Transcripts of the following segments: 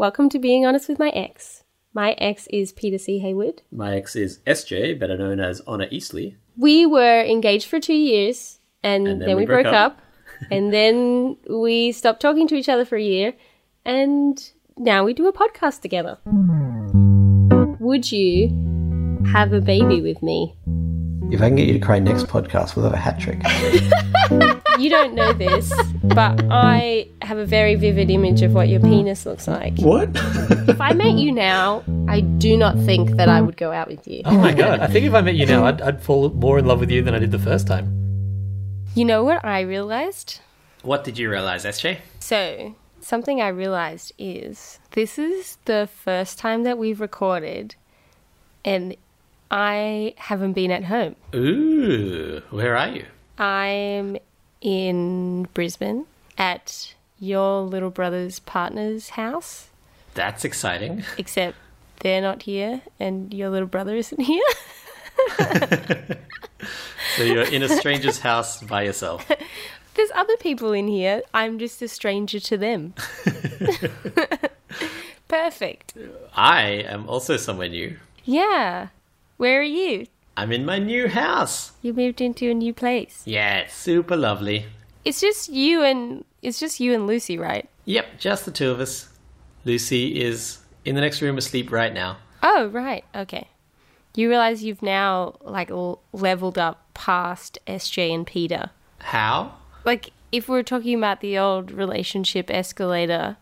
Welcome to Being Honest with My Ex. My ex is Peter C. Hayward. My ex is SJ, better known as Honor Eastly. We were engaged for two years and, then, we, broke, up. and then we stopped talking to each other for a year and now we do a podcast together. Would you have a baby with me? If I can get you to cry next podcast, we'll have a hat trick. You don't know this, but I have a very vivid image of what your penis looks like. What? If I met you now, I do not think that I would go out with you. Oh my god! I think if I met you now, I'd, I'd fall more in love with you than I did the first time. You know what I realized? what did you realize, SJ? So, something I realized is this is the first time that we've recorded and I haven't been at home. Ooh, where are you? I'm in Brisbane at your little brother's partner's house, That's exciting. except they're not here and your little brother isn't here. So you're in a stranger's house by yourself. There's other people in here. I'm just a stranger to them. Perfect. I am also somewhere new. Yeah. Where are you? I'm in my new house. You moved into a new place. Yeah, it's super lovely. It's just you and it's just you and Lucy, right? Yep, just the two of us. Lucy is in the next room asleep right now. Oh, right. Okay. You realize you've now like leveled up past SJ and Peter. How? Like if we're talking about the old relationship escalator,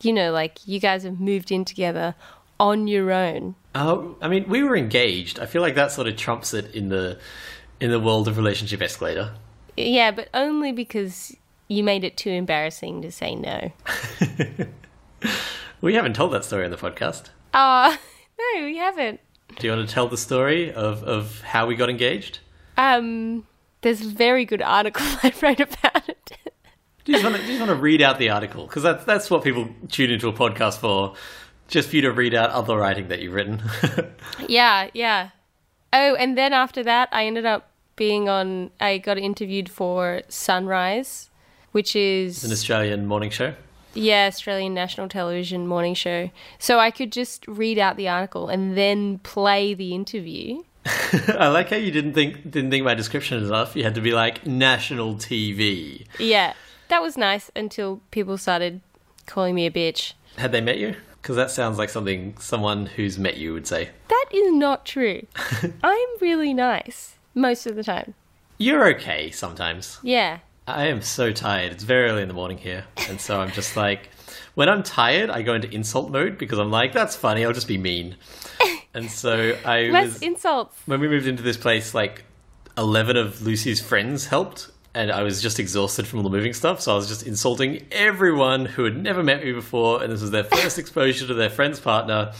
you know, like you guys have moved in together on your own. Oh, I mean, we were engaged. I feel like that sort of trumps it in the in the world of relationship escalator. Yeah, but only because you made it too embarrassing to say no. We haven't told that story on the podcast. Oh, no, we haven't. Do you want to tell the story of, of how we got engaged? Um, there's a very good article I wrote about it. Do you want to, do you just want to read out the article? Because that's, that's what people tune into a podcast for, just for you to read out other writing that you've written. yeah, yeah. Oh, and then after that, I ended up being on. I got interviewed for Sunrise, which is An Australian morning show. yeah Australian national television morning show. So I could just read out the article and then play the interview. I like how you didn't think didn't think my description enough. You had to be like national TV. Yeah, that was nice until people started calling me a bitch. Had they met you? Because that sounds like something someone who's met you would say. That is not true. I'm really nice most of the time. You're okay sometimes. Yeah. I am so tired. It's very early in the morning here. And so I'm just like, when I'm tired, I go into insult mode because I'm like, that's funny, I'll just be mean. And so I Less was, insults. when we moved into this place, like 11 of Lucy's friends helped. And I was just exhausted from all the moving stuff. So I was just insulting everyone who had never met me before. And this was their first exposure to their friend's partner.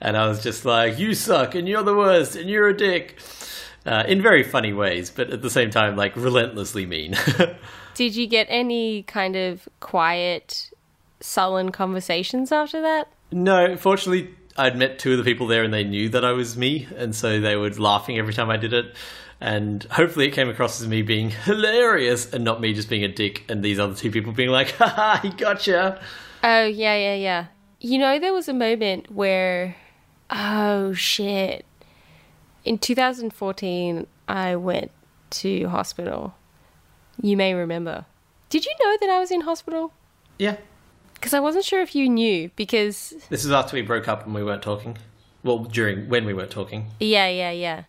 And I was just like, you suck and you're the worst and you're a dick. Uh, in very funny ways, but at the same time, like relentlessly mean. Did you get any kind of quiet, sullen conversations after that? No, fortunately, I'd met two of the people there and they knew that I was me, and so they were laughing every time I did it. And hopefully, it came across as me being hilarious and not me just being a dick, and these other two people being like, haha, he gotcha. Oh, yeah, yeah, yeah. You know, there was a moment where, oh shit. In 2014, I went to hospital. You may remember. Did you know that I was in hospital? Yeah, Because I wasn't sure if you knew, because, this is after we broke up and we weren't talking. Well, during when we weren't talking. yeah, yeah, yeah.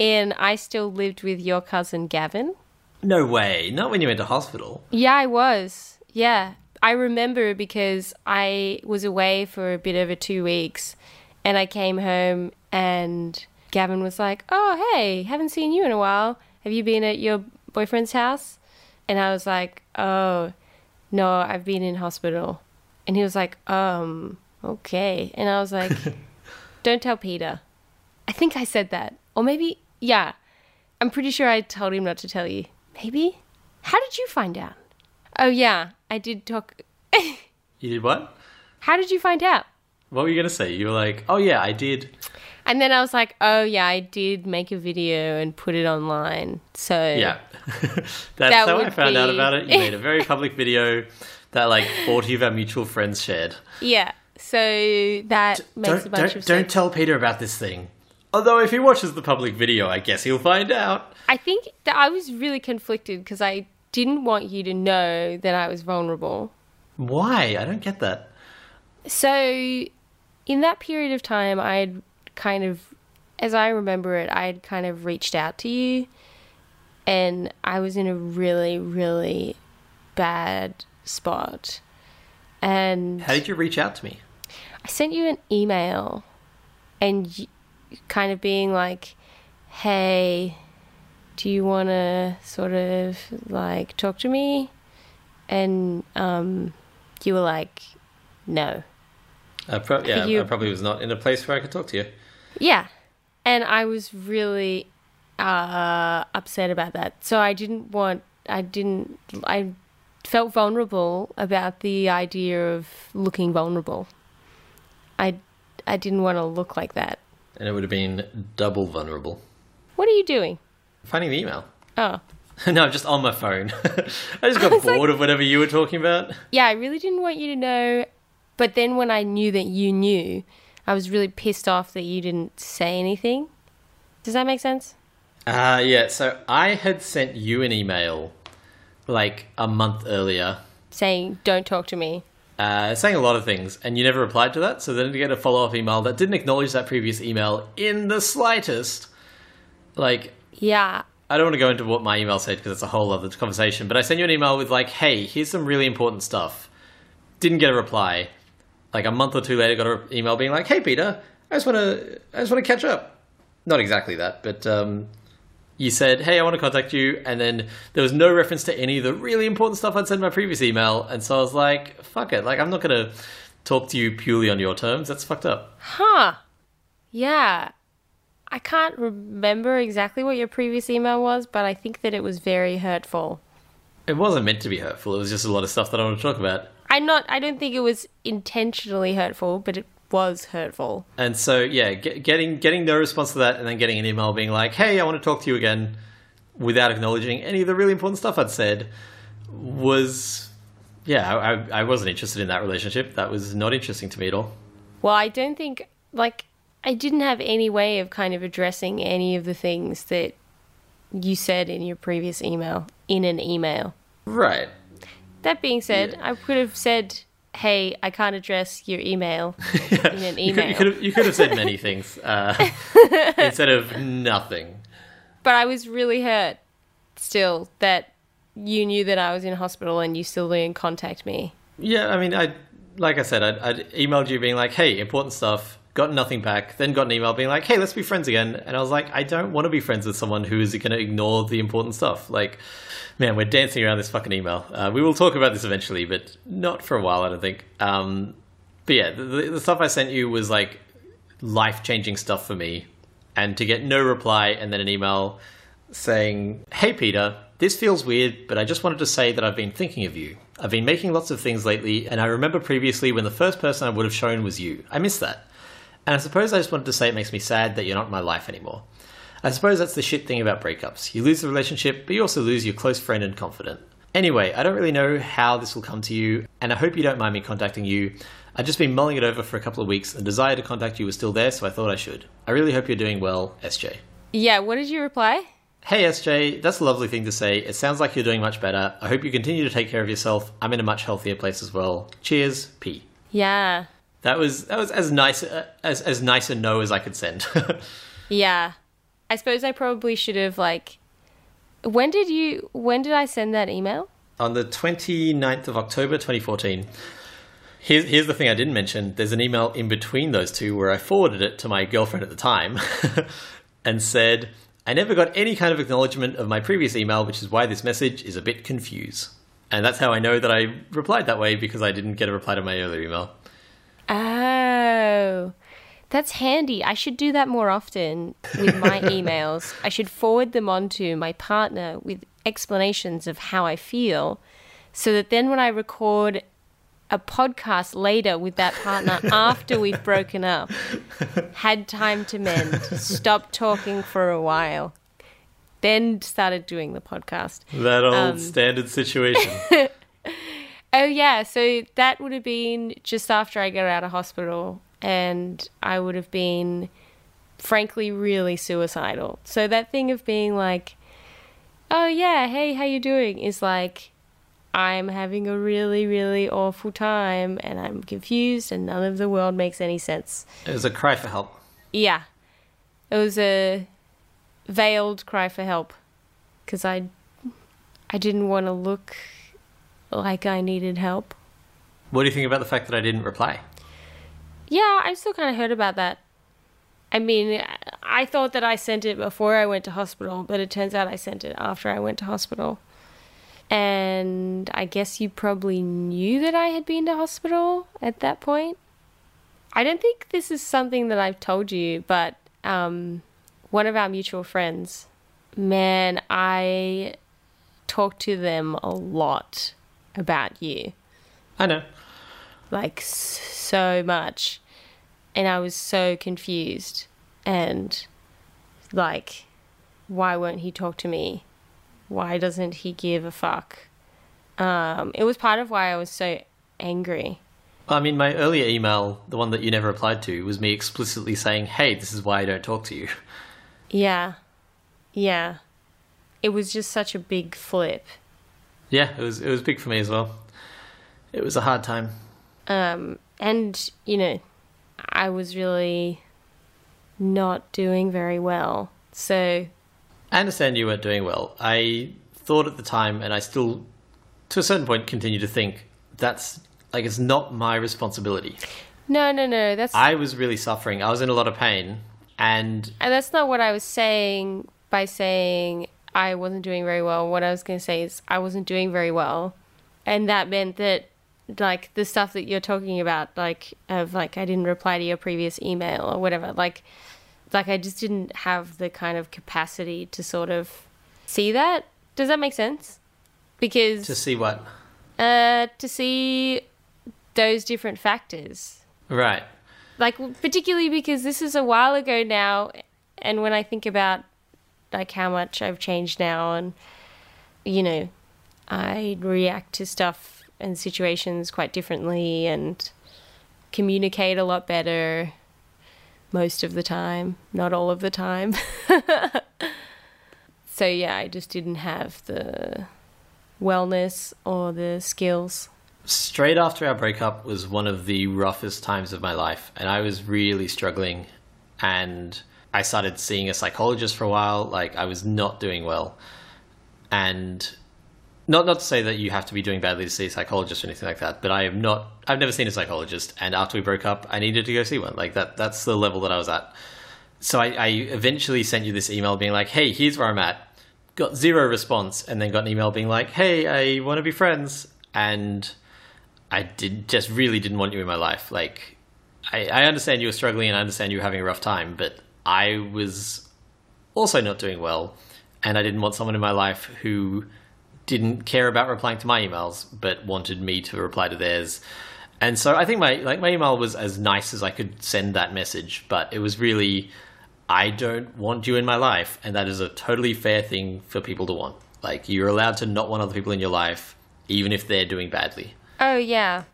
And I still lived with your cousin Gavin. No way, not when you went to hospital. Yeah, I was. Yeah. I remember because I was away for a bit over two weeks and I came home and Gavin was like, Oh, hey, haven't seen you in a while. Have you been at your boyfriend's house? And I was like, Oh, no, I've been in hospital. And he was like, Um, okay. And I was like, Don't tell Peter. I think I said that. Or maybe, yeah. I'm pretty sure I told him not to tell you. Maybe? How did you find out? Oh, yeah, I did talk. You did what? How did you find out? What were you gonna say? You were like, oh yeah, I did. And then I was like, oh, yeah, I did make a video and put it online. So, Yeah. That's That how I found out about it. You made a very public video that like 40 of our mutual friends shared. yeah. So that makes a bunch don't, of sense. don't tell Peter about this thing. Although if he watches the public video, I guess he'll find out. I think that I was really conflicted because I didn't want you to know that I was vulnerable. Why? I don't get that. So, in that period of time, I'd kind of, as I remember it, I'd kind of reached out to you, and I was in a really, really bad spot. And How did you reach out to me? I sent you an email, and kind of being like, "Hey, do you want to sort of like talk to me?" And um, you were like, "No." I pro- yeah, you- I probably was not in a place where I could talk to you. Yeah. And I was really uh, upset about that. So I didn't want, I didn't, I felt vulnerable about the idea of looking vulnerable. I, I didn't want to look like that. And it would have been double vulnerable. What are you doing? Finding the email. Oh. no, I'm just on my phone. I just got bored of whatever you were talking about. Yeah, I really didn't want you to know. But then when I knew that you knew, I was really pissed off that you didn't say anything. Does that make sense? Uh, yeah, so I had sent you an email like a month earlier Saying, don't talk to me. Uh, saying a lot of things, and you never replied to that. So then to get a follow up email that didn't acknowledge that previous email in the slightest. Like, Yeah. I don't want to go into what my email said because it's a whole other conversation, but I sent you an email with, like, hey, here's some really important stuff. Didn't get a reply. Like, a month or two later, got an email being like, hey, Peter, I just want to, I just want to catch up. Not exactly that, but um, you said, hey, I want to contact you, and then there was no reference to any of the really important stuff I'd sent in my previous email, and so I was like, fuck it, like, I'm not going to talk to you purely on your terms. That's fucked up. Huh. Yeah. I can't remember exactly what your previous email was, but I think that it was very hurtful. It wasn't meant to be hurtful. It was just a lot of stuff that I want to talk about. I'm not I don't think it was intentionally hurtful, but it was hurtful. And so, yeah, get, getting getting no response to that, and then getting an email being like, "Hey, I want to talk to you again," without acknowledging any of the really important stuff I'd said, was, yeah, I, I, I wasn't interested in that relationship. That was not interesting to me at all. Well, I don't think like I didn't have any way of kind of addressing any of the things that you said in your previous email in an email. Right. That being said, I could have said, "Hey, I can't address your email in an You could, email." you, could have, you could have said many things uh, instead of nothing. But I was really hurt still that you knew that I was in hospital and you still didn't contact me. Yeah, I mean, I like I said, I'd, I'd emailed you being like, "Hey, important stuff." Got nothing back. Then got an email being like, "Hey, let's be friends again." And I was like, "I don't want to be friends with someone who is going to ignore the important stuff." Like, man, we're dancing around this fucking email. Uh, we will talk about this eventually, but not for a while, I don't think. Um, but yeah, the, the stuff I sent you was like life changing stuff for me. And to get no reply and then an email saying, Hey Peter, this feels weird, but I just wanted to say that I've been thinking of you. I've been making lots of things lately, and I remember previously when the first person I would have shown was you. I miss that. And I suppose I just wanted to say it makes me sad that you're not in my life anymore. I suppose that's the shit thing about breakups. You lose the relationship, but you also lose your close friend and confidant. Anyway, I don't really know how this will come to you, and I hope you don't mind me contacting you. I've just been mulling it over for a couple of weeks, and the desire to contact you was still there, so I thought I should. I really hope you're doing well, SJ. Yeah, what did you reply? Hey SJ, that's a lovely thing to say. It sounds like you're doing much better. I hope you continue to take care of yourself. I'm in a much healthier place as well. Cheers, P. Yeah. That was that was as nice uh, as as nice a no as I could send. Yeah. I suppose I probably should have like When did you when did I send that email? On the 29th of October 2014. Here's, here's the thing I didn't mention. There's an email in between those two where I forwarded it to my girlfriend at the time and said, I never got any kind of acknowledgement of my previous email, which is why this message is a bit confused. And that's how I know that I replied that way because I didn't get a reply to my earlier email. Oh. That's handy. I should do that more often with my emails. I should forward them on to my partner with explanations of how I feel so that then when I record a podcast later with that partner after we've broken up, had time to mend, stopped talking for a while, then started doing the podcast. That old Um, standard situation. Oh yeah, so that would have been just after I got out of hospital and I would have been frankly really suicidal. So that thing of being like, "Oh yeah, hey, how you doing?" is like I'm having a really really awful time and I'm confused and none of the world makes any sense. It was a cry for help. Yeah. It was a veiled cry for help cuz I I didn't want to look like I needed help. What do you think about the fact that I didn't reply? Yeah, I'm still kind of heard about that. I mean, I thought that I sent it before I went to hospital, but it turns out I sent it after I went to hospital. And I guess you probably knew that I had been to hospital at that point. I don't think this is something that I've told you, but um, one of our mutual friends, man, I talked to them a lot about you. I know. like so much. And i was so confused. And like why won't he talk to me? Why doesn't he give a fuck? Um it was part of why i was so angry. I mean, my earlier email, the one that you never replied to, was me explicitly saying, "Hey, this is why I don't talk to you." yeah. Yeah. It was just such a big flip Yeah, it was it was big for me as well. It was a hard time. um and you know i was really not doing very well so I understand you weren't doing well. I thought at the time, and I still, to a certain point, continue to think that's like it's not my responsibility. no no no that's I was really suffering. I was in a lot of pain, and And that's not what I was saying by saying I wasn't doing very well. What I was going to say is I wasn't doing very well. And that meant that, like, the stuff that you're talking about, like, of, like, I didn't reply to your previous email or whatever, like, like, I just didn't have the kind of capacity to sort of see that. Does that make sense? Because, to see what uh, to see those different factors right. like particularly because this is a while ago now and when i think about like how much i've changed now and you know i react to stuff and situations quite differently and communicate a lot better most of the time not all of the time so yeah i just didn't have the wellness or the skills Straight after our breakup was one of the roughest times of my life, and I was really struggling. And I started seeing a psychologist for a while. Like I was not doing well, and not not to say that you have to be doing badly to see a psychologist or anything like that. But I am not. I've never seen a psychologist, and after we broke up, I needed to go see one. Like that. That's the level that I was at. So I, I eventually sent you this email being like, "Hey, here's where I'm at." Got zero response, and then got an email being like, "Hey, I want to be friends," and I did just really didn't want you in my life. Like, I, I understand you were struggling and I understand you were having a rough time, but I was also not doing well, and I didn't want someone in my life who didn't care about replying to my emails, but wanted me to reply to theirs. And so I think my like my email was as nice as I could send that message, but it was really I don't want you in my life, and that is a totally fair thing for people to want. Like you're allowed to not want other people in your life, even if they're doing badly. Oh yeah,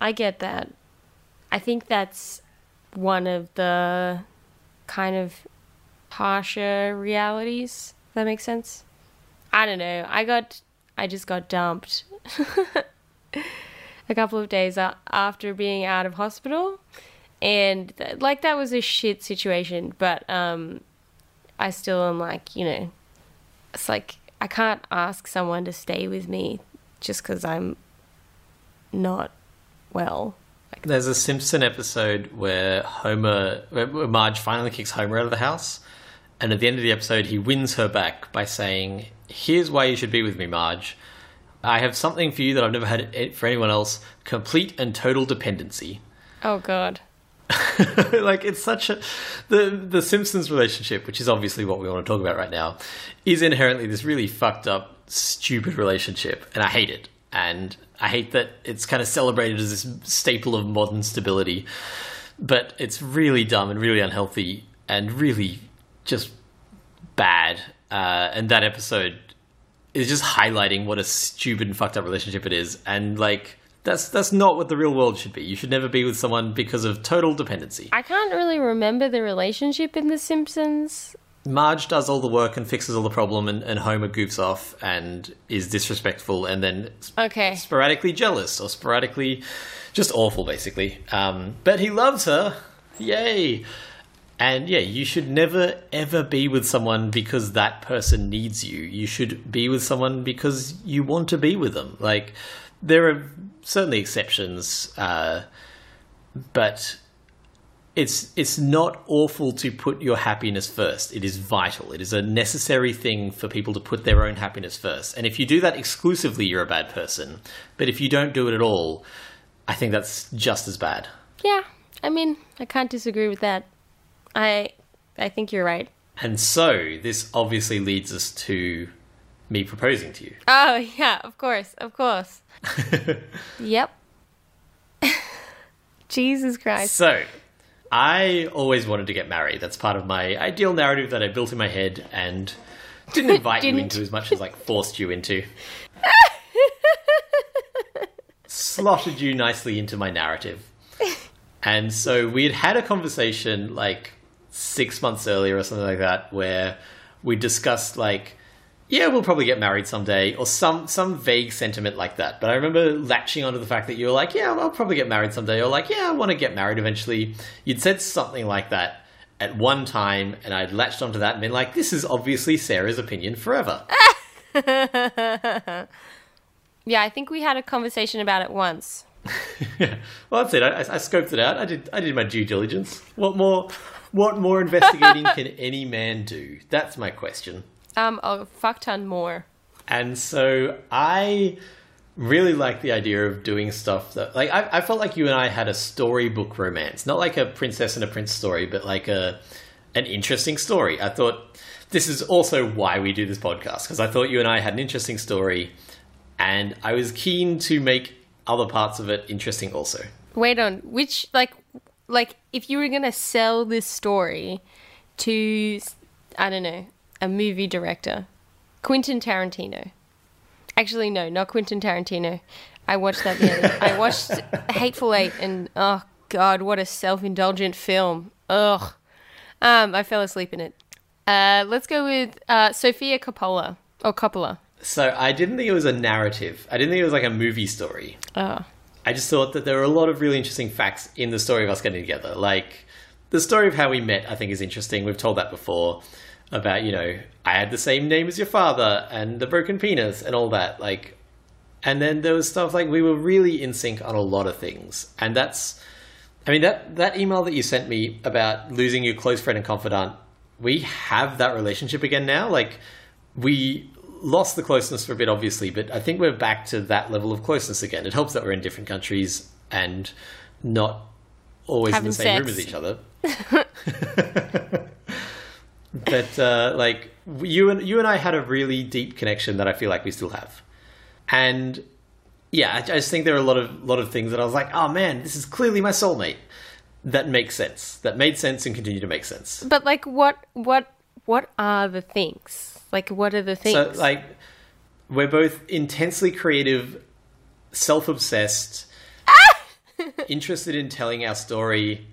I get that. I think that's one of the kind of harsher realities. That makes sense. I don't know. I got, I just got dumped a couple of days after being out of hospital, and th- like that was a shit situation. But um, I still am like, you know, it's like I can't ask someone to stay with me just because I'm not well. There's a Simpson episode where Homer, where Marge finally kicks Homer out of the house, and at the end of the episode, he wins her back by saying, "Here's why you should be with me, Marge. I have something for you that I've never had for anyone else: complete and total dependency." Oh God. like it's such a the the Simpsons relationship, which is obviously what we want to talk about right now, is inherently this really fucked up, stupid relationship, and I hate it. And I hate that it's kind of celebrated as this staple of modern stability, but it's really dumb and really unhealthy and really just bad. Uh, and that episode is just highlighting what a stupid and fucked up relationship it is, and like that's that's not what the real world should be. You should never be with someone because of total dependency. I can't really remember the relationship in The Simpsons. Marge does all the work and fixes all the problem, and, and Homer goofs off and is disrespectful, and then Okay. sporadically jealous or sporadically just awful, basically. Um, but he loves her. Yay! And yeah, you should never ever be with someone because that person needs you. You should be with someone because you want to be with them. Like, there are certainly exceptions, uh, but it's it's not awful to put your happiness first. It is vital. It is a necessary thing for people to put their own happiness first. And if you do that exclusively, you're a bad person. But if you don't do it at all, I think that's just as bad. Yeah, I mean, I can't disagree with that. I I think you're right. And so this obviously leads us to me proposing to you. Oh yeah, of course, of course. yep. Jesus Christ. So, I always wanted to get married. That's part of my ideal narrative that I built in my head and didn't invite you Didn't. into as much as like forced you into. Slotted you nicely into my narrative. And so we had had a conversation like six months earlier or something like that where we discussed like yeah, we'll probably get married someday, or some some vague sentiment like that. But I remember latching onto the fact that you were like, yeah, I'll probably get married someday, or like, yeah, I want to get married eventually. You'd said something like that at one time, and I'd latched onto that and been like, this is obviously Sarah's opinion forever. Yeah, I think we had a conversation about it once. yeah, well, that's it. I, I scoped it out. I did I did my due diligence. What more? What more investigating can any man do? That's my question. Um, a fuck ton more. And so I really like the idea of doing stuff that, like, I, I felt like you and I had a storybook romance, not like a princess and a prince story, but like a an interesting story. I thought this is also why we do this podcast because I thought you and I had an interesting story, and I was keen to make other parts of it interesting also. Wait on which like like if you were gonna sell this story to I don't know a movie director, Quentin Tarantino. Actually, no, not Quentin Tarantino. I watched that the other. I watched Hateful Eight, and oh god, what a self-indulgent film. Ugh. Um, I fell asleep in it. Uh, let's go with uh, Sofia Coppola or Coppola. So I didn't think it was a narrative. I didn't think it was like a movie story. Oh, I just thought that there were a lot of really interesting facts in the story of us getting together. Like the story of how we met, I think is interesting. We've told that before about, you know, I had the same name as your father and the broken penis and all that. Like, and then there was stuff like we were really in sync on a lot of things. And that's, I mean, that, that email that you sent me about losing your close friend and confidant, we have that relationship again now. Like, we lost the closeness for a bit, obviously, but I think we're back to that level of closeness again. It helps that we're in different countries and not always in the same room sex. as each other. but uh, like you and you and I had a really deep connection that I feel like we still have, and yeah, I, I just think there are a lot of lot of things that I was like, oh man, this is clearly my soulmate. That makes sense. That made sense and continue to make sense. but like, what, what, what are the things? Like, what are the things? So like we're both intensely creative, self-obsessed, interested in telling our story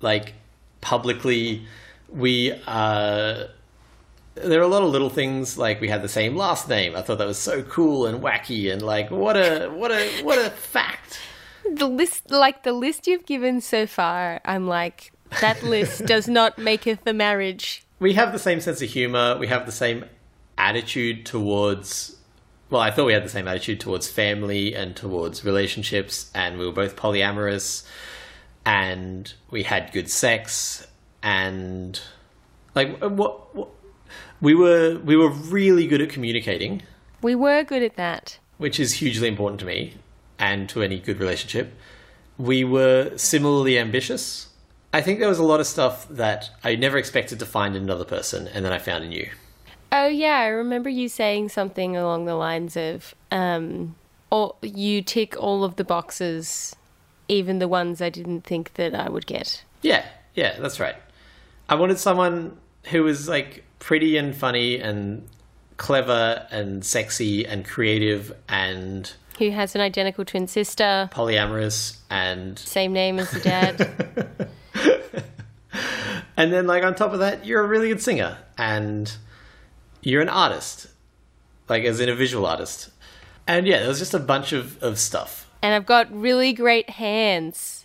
like publicly. We uh there are a lot of little things like we had the same last name. I thought that was so cool and wacky and like what a what a what a fact. the list like the list you've given so far i'm like that list does not maketh the marriage we have the same sense of humor. We have the same attitude towards. Well, I thought we had the same attitude towards family and towards relationships, and we were both polyamorous, and we had good sex, and like what, what we were we were really good at communicating, we were good at that which is hugely important to me and to any good relationship. We were similarly ambitious. I think there was a lot of stuff that I never expected to find in another person, and then I found in you. oh yeah i remember you saying something along the lines of um all, you tick all of the boxes even the ones i didn't think that i would get Yeah, yeah, that's right. I wanted someone who was like pretty and funny and clever and sexy and creative and Who has an identical twin sister, polyamorous and same name as the dad. and then like on top of that you're a really good singer and you're an artist like as in a visual artist and yeah there was just a bunch of, of stuff and I've got really great hands.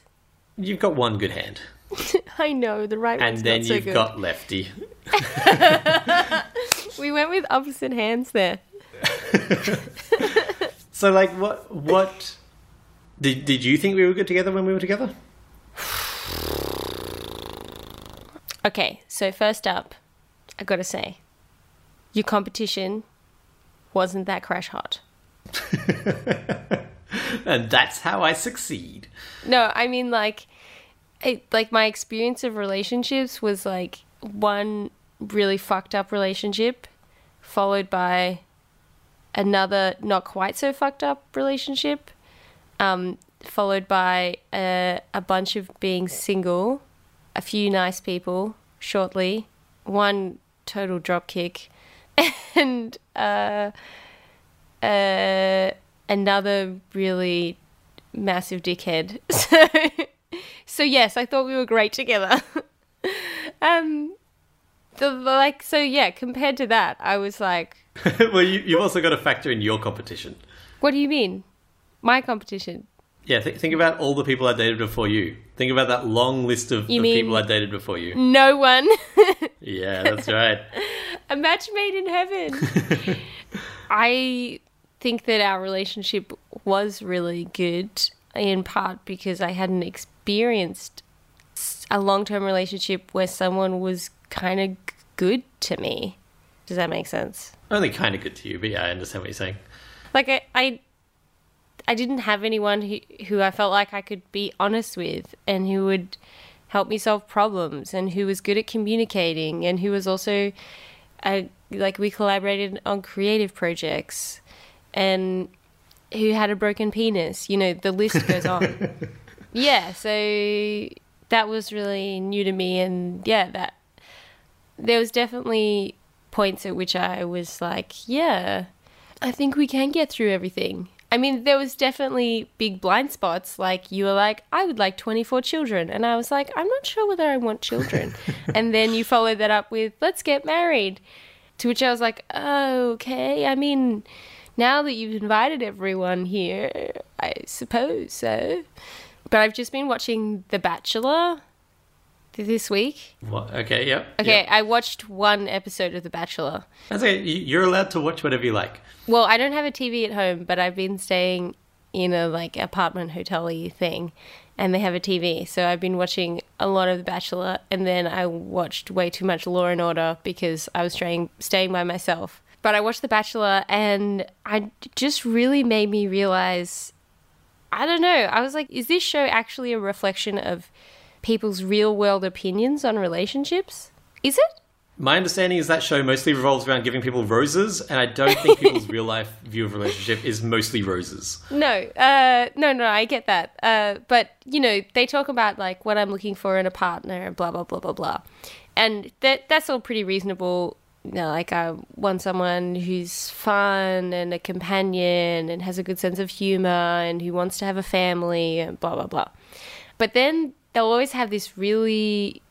you've got one good hand I know the right and one's then not so you've good. got lefty We went with opposite hands there. so like what what did, did you think we were good together when we were together Okay, so first up, I gotta say, your competition wasn't that crash hot. and that's how i succeed No, I mean like, it, like my experience of relationships was like one really fucked up relationship, followed by another not quite so fucked up relationship, um, followed by a, a bunch of being single, a few nice people shortly, one total dropkick, and uh, uh, another really massive dickhead. So, so yes, I thought we were great together. um, the, like so yeah. Compared to that, I was like, well you, you've also got to factor in your competition what do you mean? My competition. yeah th- think about all the people i dated before you think about that long list of, of people i dated before you No one. yeah that's right a match made in heaven. I think that our relationship was really good in part because I hadn't experienced a long term relationship where someone was kind of good to me. Does that make sense? only kind of good to you but yeah i understand what you're saying Like I, I, I didn't have anyone who, who I felt like I could be honest with and who would help me solve problems and who was good at communicating and who was also, uh, like we collaborated on creative projects and who had a broken penis. You know, the list goes on. yeah, so that was really new to me and yeah, that there was definitely points at which I was like, yeah, I think we can get through everything. I mean, there was definitely big blind spots. Like you were like, I would like 24 children. And I was like, I'm not sure whether I want children. and then you followed that up with, let's get married. To which I was like, oh, okay. I mean, now that you've invited everyone here, I suppose so. But I've just been watching The Bachelor this week. what okay yep Okay. I watched one episode of The Bachelor. that's okay You- you're allowed to watch whatever you like Well, I don't have a TV at home, but I've been staying in a like apartment hotel-y thing, and they have a TV. So I've been watching a lot of The Bachelor, and then I watched way too much Law and Order because I was staying staying by myself. But I watched The Bachelor, and I just really made me realize. I don't know. I was like, is this show actually a reflection of people's real world opinions on relationships? Is it? My understanding is that show mostly revolves around giving people roses, and I don't think people's real life view of relationship is mostly roses. No, uh, no, no, I get that. Uh, but you know, they talk about like what I'm looking for in a partner, blah blah blah blah blah, and that that's all pretty reasonable. You know, like I want someone who's fun and a companion and has a good sense of humor and who wants to have a family and blah blah blah. But then they'll always have this really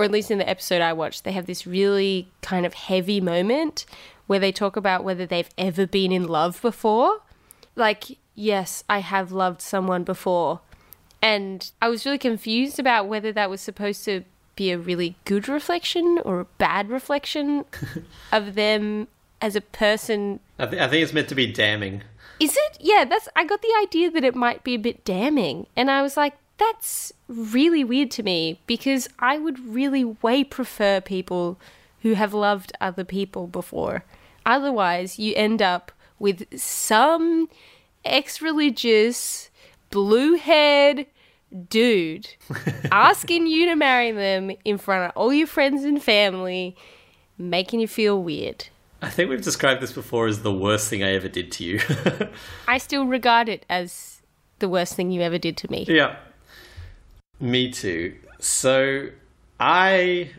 or at least in the episode I watched, they have this really kind of heavy moment where they talk about whether they've ever been in love before. Like, yes, I have loved someone before. And I was really confused about whether that was supposed to be a really good reflection or a bad reflection of them as a person. I, th- I think it's meant to be damning. Is it? Yeah, that's I got the idea that it might be a bit damning. And I was like, that's really weird to me because I would really way prefer people who have loved other people before. Otherwise, you end up with some ex religious, blue haired dude asking you to marry them in front of all your friends and family, making you feel weird. I think we've described this before as the worst thing I ever did to you. I still regard it as the worst thing you ever did to me. yeah. Me too. So I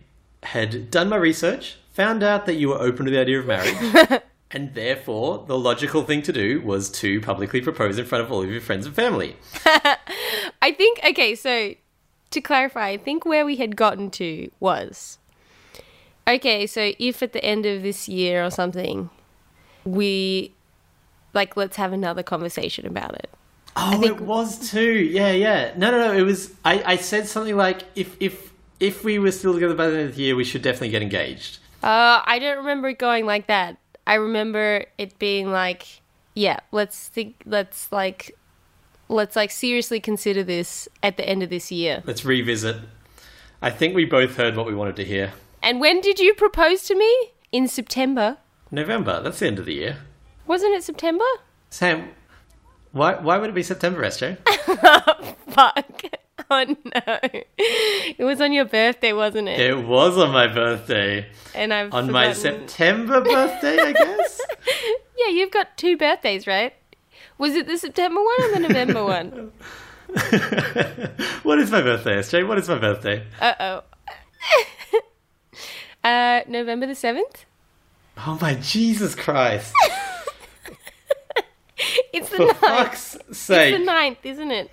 had done my research, found out that you were open to the idea of marriage. And therefore, the logical thing to do was to publicly propose in front of all of your friends and family. I think okay, so to clarify, I think where we had gotten to was okay, so if at the end of this year or something we like let's have another conversation about it. Oh, think- it was too. Yeah, yeah. No, no, no. It was. I, I said something like, if if if we were still together by the end of the year, we should definitely get engaged. Uh I don't remember it going like that. I remember it being like yeah, let's think let's like let's like seriously consider this at the end of this year. Let's revisit. I think we both heard what we wanted to hear. And when did you propose to me? In September. November. That's the end of the year. Wasn't it September? Sam, why why would it be September, SJ? Fuck. Oh no. It was on your birthday, wasn't it? it was on my birthday. And I've On my September birthday, I guess. Yeah, you've got two birthdays, right? Was it the September one or the November one? what is my birthday, SJ? What is my birthday? Uh oh. uh, November the seventh. Oh my Jesus Christ! It's the For ninth. fuck's It's the ninth, isn't it?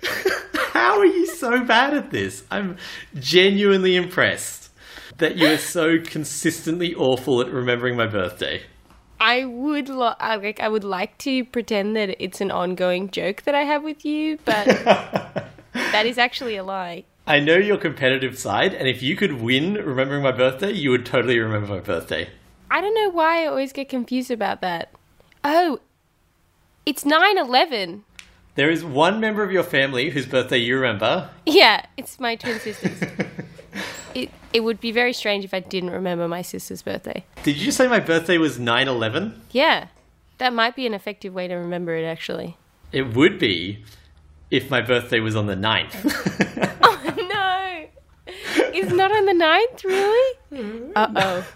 How are you so bad at this? I'm genuinely impressed that you are so consistently awful at remembering my birthday. I would lo- I, like. I would like to pretend that it's an ongoing joke that I have with you, but that is actually a lie. I know your competitive side, and if you could win remembering my birthday, you would totally remember my birthday. I don't know why I always get confused about that. Oh, it's 9 11. There is one member of your family whose birthday you remember. Yeah, it's my twin sisters. it, it would be very strange if I didn't remember my sister's birthday. Did you say my birthday was 9 11? Yeah, that might be an effective way to remember it, actually. It would be if my birthday was on the 9th. no! It's not on the 9th, really? Uh oh.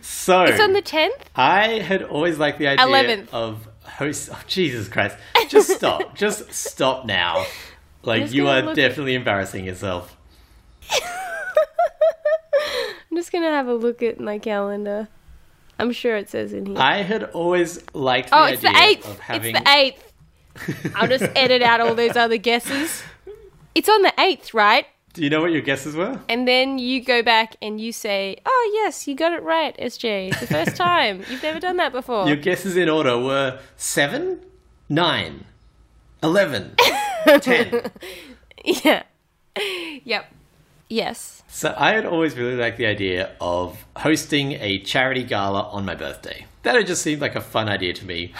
so, It's on the 10th? I had always liked the idea 11th. of host. Oh, Jesus Christ. Just stop. Just stop now. Like, just you are look- definitely embarrassing yourself. I'm just gonna have a look at my calendar. I'm sure it says in here. I had always liked the oh, idea it's the 8th! of having. It's the 8th. I'll just edit out all those other guesses. It's on the 8th, right? Do you know what your guesses were? And then you go back and you say, "Oh yes, you got it right, SJ. It's the first time. You've never done that before." Your guesses in order were 7, nine, eleven, ten. yeah. Yep. Yes. So I had always really liked the idea of hosting a charity gala on my birthday. That had just seemed like a fun idea to me.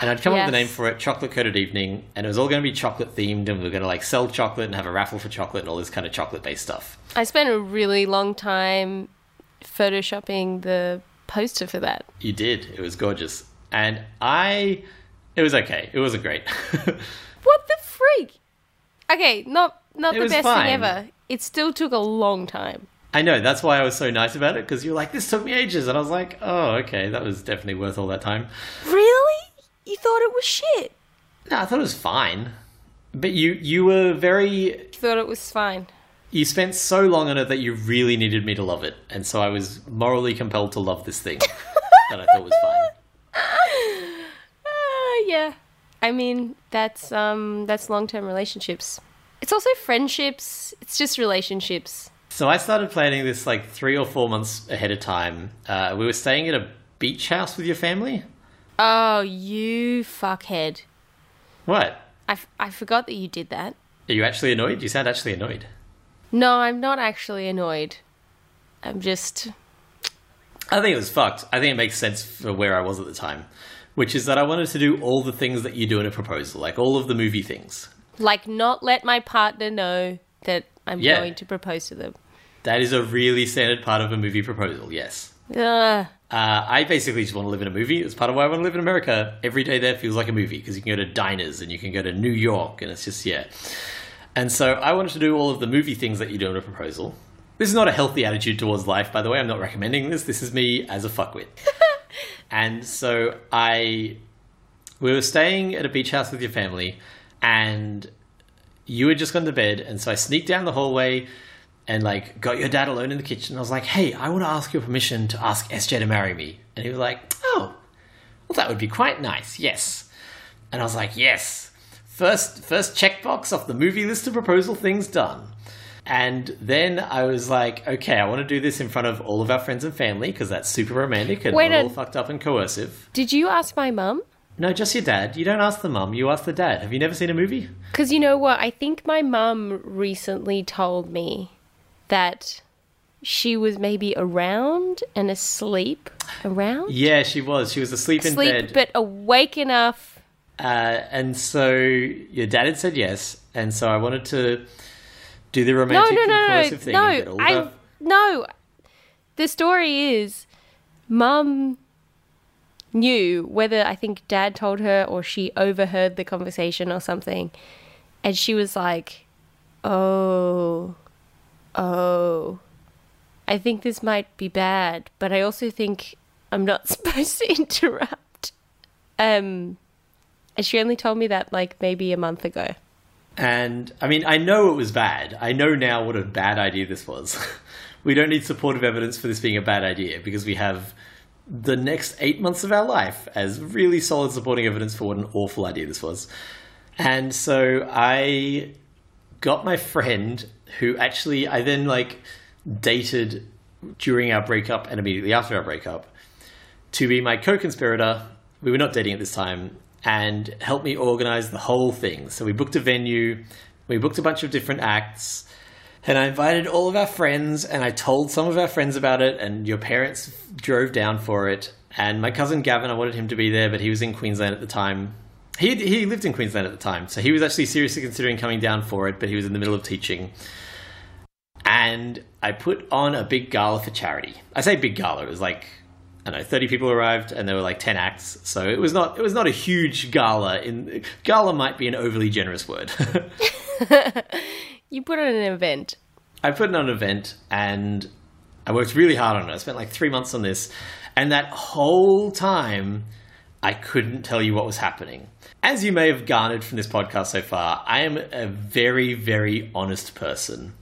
And I'd come up with a name for it, Chocolate Coated Evening, and it was all going to be chocolate themed, and we were going to like sell chocolate and have a raffle for chocolate and all this kind of chocolate based stuff. I spent a really long time photoshopping the poster for that. You did. It was gorgeous. And I. It was okay. It wasn't great. What the freak? Okay, not not It the best fine. thing ever. It still took a long time. I know, that's why I was so nice about it, because you're like, this took me ages. And I was like, oh, okay, that was definitely worth all that time. Really? You thought it was shit? No, I thought it was fine. But you, you were very You thought it was fine. you spent so long on it that you really needed me to love it, and so I was morally compelled to love this thing that I thought was fine. Uh, yeah. I mean, that's um that's long-term relationships. It's also friendships. It's just relationships. So I started planning this like three or four months ahead of time. Uh, we were staying at a beach house with your family. Oh, you fuckhead. What? I, f- I forgot that you did that. Are you actually annoyed? You sound actually annoyed. No, I'm not actually annoyed. I'm just I think it was fucked. I think it makes sense for where I was at the time, which is that I wanted to do all the things that you do in a proposal, like all of the movie things. Like not let my partner know that I'm Yeah. going to propose to them. That is a really standard part of a movie proposal, yes. Ugh. Uh, I basically just want to live in a movie. It's part of why I want to live in America. Every day there feels like a movie because you can go to diners and you can go to New York and it's just, yeah. And so I wanted to do all of the movie things that you do in a proposal. This is not a healthy attitude towards life, by the way. I'm not recommending this. This is me as a fuckwit. and so I. We were staying at a beach house with your family and you had just gone to bed. And so I sneaked down the hallway and like got your dad alone in the kitchen. I was like, "Hey, I want to ask your permission to ask SJ to marry me." And he was like, "Oh, Well, that would be quite nice, yes. And I was like, Yes. First, first checkbox off the movie list of proposal things done. And then I was like, okay, I want to do this in front of all of our friends and family because that's super romantic and Wait all fucked up and coercive. Did you ask my mum? No, just your dad. You don't ask the mum, you ask the dad. Have you never seen a movie? Because you know what? I think my mum recently told me that she was maybe around and asleep. Around? Yeah, she was. She was asleep in bed. but awake enough. Uh, and so your dad had said yes, and so I wanted to do the No, romantic no, and no, no, thing. no. I no. The story is, mum knew whether I think dad told her or she overheard the conversation or something, and she was like, "Oh, oh, I think this might be bad, but I also think I'm not supposed to interrupt." Um, and she only told me that like maybe a month ago. And I mean, I know it was bad. I know now what a bad idea this was. we don't need supportive evidence for this being a bad idea because we have the next eight months of our life as really solid supporting evidence for what an awful idea this was. And so I got my friend who actually I then like dated during our breakup and immediately after our breakup to be my co-conspirator. We were not dating at this time, and helped me organize the whole thing. So we booked a venue, we booked a bunch of different acts, and I invited all of our friends, and I told some of our friends about it, and your parents drove down for it. And my cousin Gavin, I wanted him to be there, but he was in Queensland at the time. He he lived in Queensland at the time, so he was actually seriously considering coming down for it, but he was in the middle of teaching. And I put on a big gala for charity. I say big gala; it was like I don't know, thirty people arrived, and there were like ten acts. So it was not it was not a huge gala. In gala might be an overly generous word. You put on an event. I put on an event and I worked really hard on it. I spent like three months on this, and that whole time I couldn't tell you what was happening. As you may have garnered from this podcast so far, I am a very, very honest person.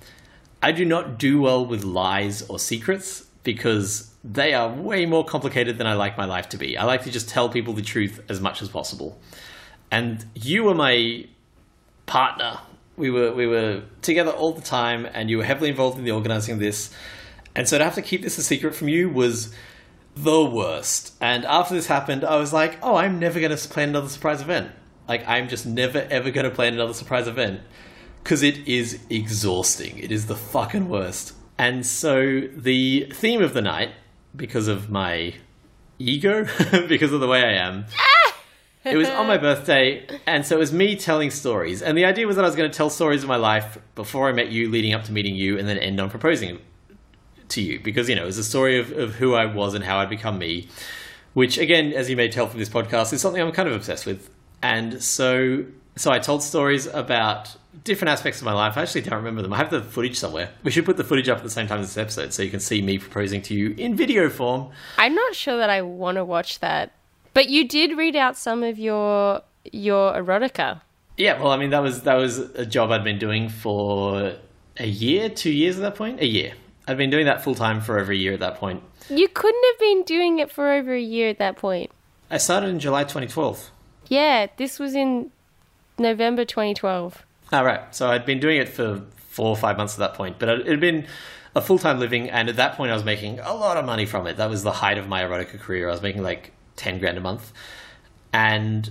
I do not do well with lies or secrets because they are way more complicated than I like my life to be. I like to just tell people the truth as much as possible. And you were my partner. We were we were together all the time, and you were heavily involved in the organizing of this. And so to have to keep this a secret from you was the worst. And after this happened, I was like, oh, I'm never going to plan another surprise event. Like I'm just never ever going to plan another surprise event because it is exhausting. It is the fucking worst. And so the theme of the night, because of my ego, because of the way I am, it was on my birthday, and so it was me telling stories. And the idea was that I was going to tell stories of my life before I met you, leading up to meeting you, and then end on proposing to you. Because, you know, it was a story of, of who I was and how I'd become me, which, again, as you may tell from this podcast, is something I'm kind of obsessed with. And so, so I told stories about different aspects of my life. I actually don't remember them. I have the footage somewhere. We should put the footage up at the same time as this episode so you can see me proposing to you in video form. I'm not sure that I want to watch that. But you did read out some of your your erotica. Yeah, well, I mean, that was that was a job I'd been doing for a year, two years at that point. A year. I'd been doing that full time for over a year at that point. You couldn't have been doing it for over a year at that point. I started in July 2012. Yeah, this was in November 2012. Ah, right. So I'd been doing it for four or five months at that point, but it had been a full time living, and at that point, I was making a lot of money from it. That was the height of my erotica career. I was making like ten grand a month, and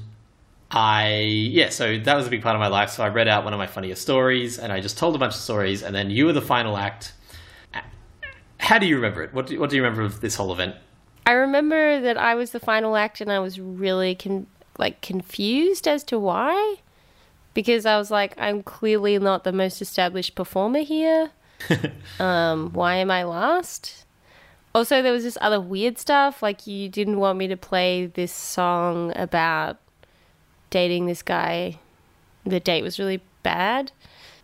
I yeah. So that was a big part of my life. So I read out one of my funniest stories, and I just told a bunch of stories, and then you were the final act. How do you remember it? What do, what do you remember of this whole event? I remember that I was the final act and I was really con- like confused as to why because I was like I'm clearly not the most established performer here. um why am I last? Also there was this other weird stuff like you didn't want me to play this song about dating this guy. The date was really bad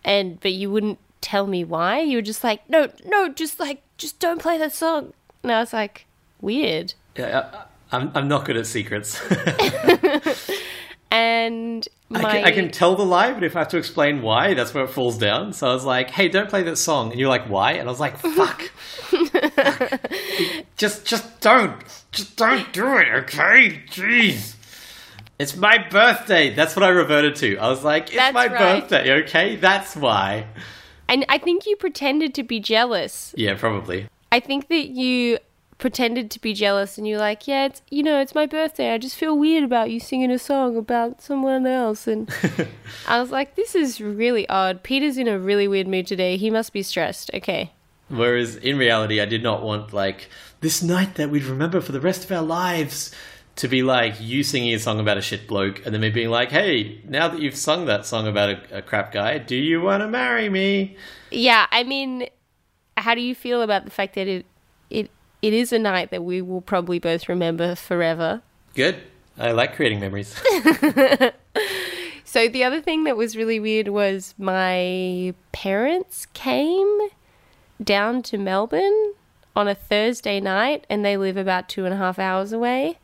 and but you wouldn't tell me why. You were just like, "No, no, just like just don't play that song." And I was like, "Weird." Yeah, I, I'm I'm not good at secrets. and my I, can, I can tell the lie, but if I have to explain why, that's where it falls down. So I was like, "Hey, don't play that song," and you're like, "Why?" And I was like, "Fuck, Fuck. just just don't." just don't do it, okay? Jeez. It's my birthday. That's what I reverted to. I was like, it's That's my right. birthday, okay? That's why. And I think you pretended to be jealous. Yeah, probably. I think that you pretended to be jealous and you're like, yeah, it's you know, it's my birthday. I just feel weird about you singing a song about someone else and I was like, this is really odd. Peter's in a really weird mood today. He must be stressed. Okay. Whereas in reality, I did not want like this night that we'd remember for the rest of our lives to be like you singing a song about a shit bloke and then me being like, hey, now that you've sung that song about a, a crap guy, do you want to marry me? Yeah, I mean, how do you feel about the fact that it it it is a night that we will probably both remember forever? Good. I like creating memories. So the other thing that was really weird was my parents came down to Melbourne on a Thursday night, and they live about two and a half hours away,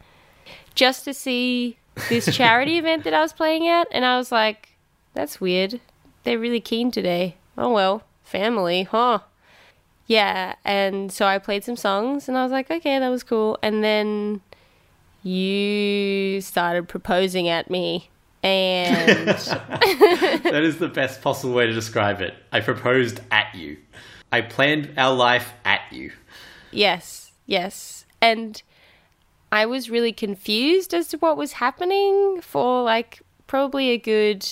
just to see this charity event that I was playing at. And I was like, "That's weird. They're really keen today. Oh well, family, huh?" Yeah, and so I played some songs, and I was like, "Okay, that was cool." And then you started proposing at me. And that is the best possible way to describe it. I proposed at you. I planned our life at you. Yes, yes. And I was really confused as to what was happening for like probably a good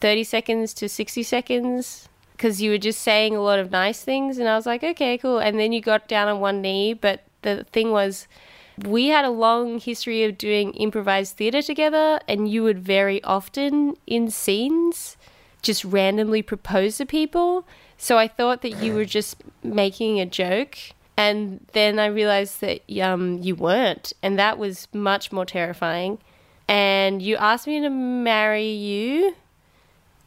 30 seconds to 60 seconds because you were just saying a lot of nice things. And I was like, okay, cool. And then you got down on one knee. But the thing was, we had a long history of doing improvised theatre together, and you would very often in scenes just randomly propose to people. So I thought that you were just making a joke. And then I realized that um, you weren't. And that was much more terrifying. And you asked me to marry you.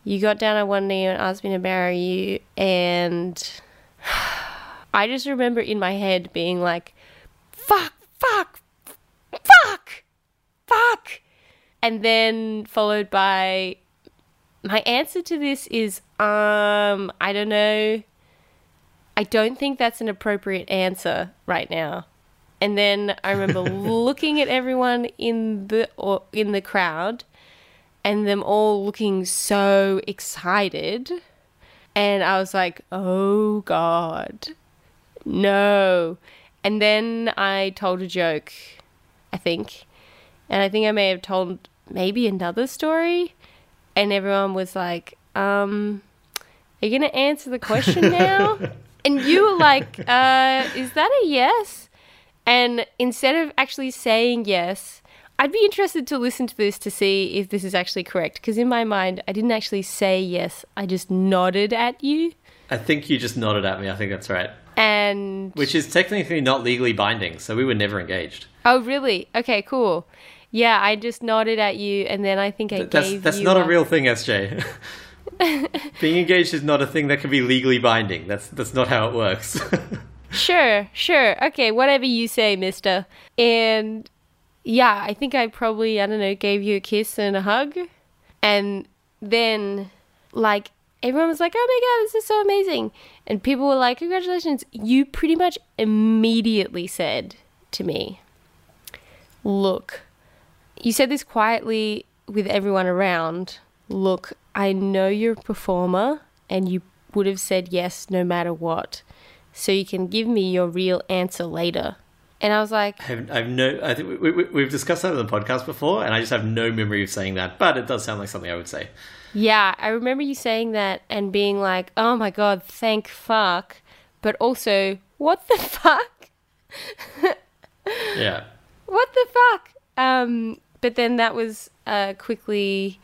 You got down on one knee and asked me to marry you. And I just remember in my head being like, fuck, fuck, fuck, fuck. And then followed by my answer to this is um I don't know. I don't think that's an appropriate answer right now. And then I remember looking at everyone in the or in the crowd and them all looking so excited and I was like, "Oh god. No." And then I told a joke, I think. And I think I may have told maybe another story and everyone was like, um, are you going to answer the question now? and you were like, uh, is that a yes? And instead of actually saying yes, I'd be interested to listen to this to see if this is actually correct. Because in my mind, I didn't actually say yes, I just nodded at you. I think you just nodded at me. I think that's right. And. Which is technically not legally binding, so we were never engaged. Oh, really? Okay, cool. Yeah, I just nodded at you, and then I think I That's gave that's you not a a- real thing, SJ. Being engaged is not a thing that can be legally binding. That's that's not how it works. Sure, sure. Okay, whatever you say, mister. And yeah, I think I probably, I don't know, gave you a kiss and a hug. And then, like, everyone was like, oh my god, this is so amazing. And people were like, congratulations. You pretty much immediately said to me, look, you said this quietly with everyone around. Look, I know you're a performer and you would have said yes no matter what. So you can give me your real answer later. And I was like, I have, I have no. I think we, we, we've discussed that on the podcast before, and I just have no memory of saying that. But it does sound like something I would say. yeah, I remember you saying that and being like, oh my god, thank fuck. But also, what the fuck? Yeah. what the fuck? Um, but then that was uh, quickly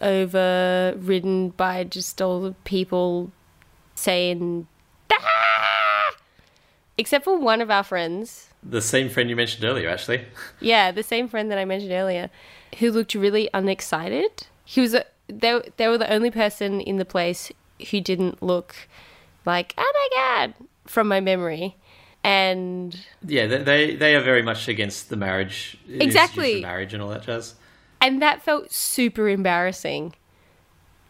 overridden by just all the people saying, "Ah!" except for one of our friends. The same friend you mentioned earlier, actually. Yeah, the same friend that I mentioned earlier, who looked really unexcited. He was a, they, they were the only person in the place who didn't look like, oh my god, from my memory. And Yeah, they they, they are very much against the marriage, Exactly. marriage, and all that jazz. and that felt super embarrassing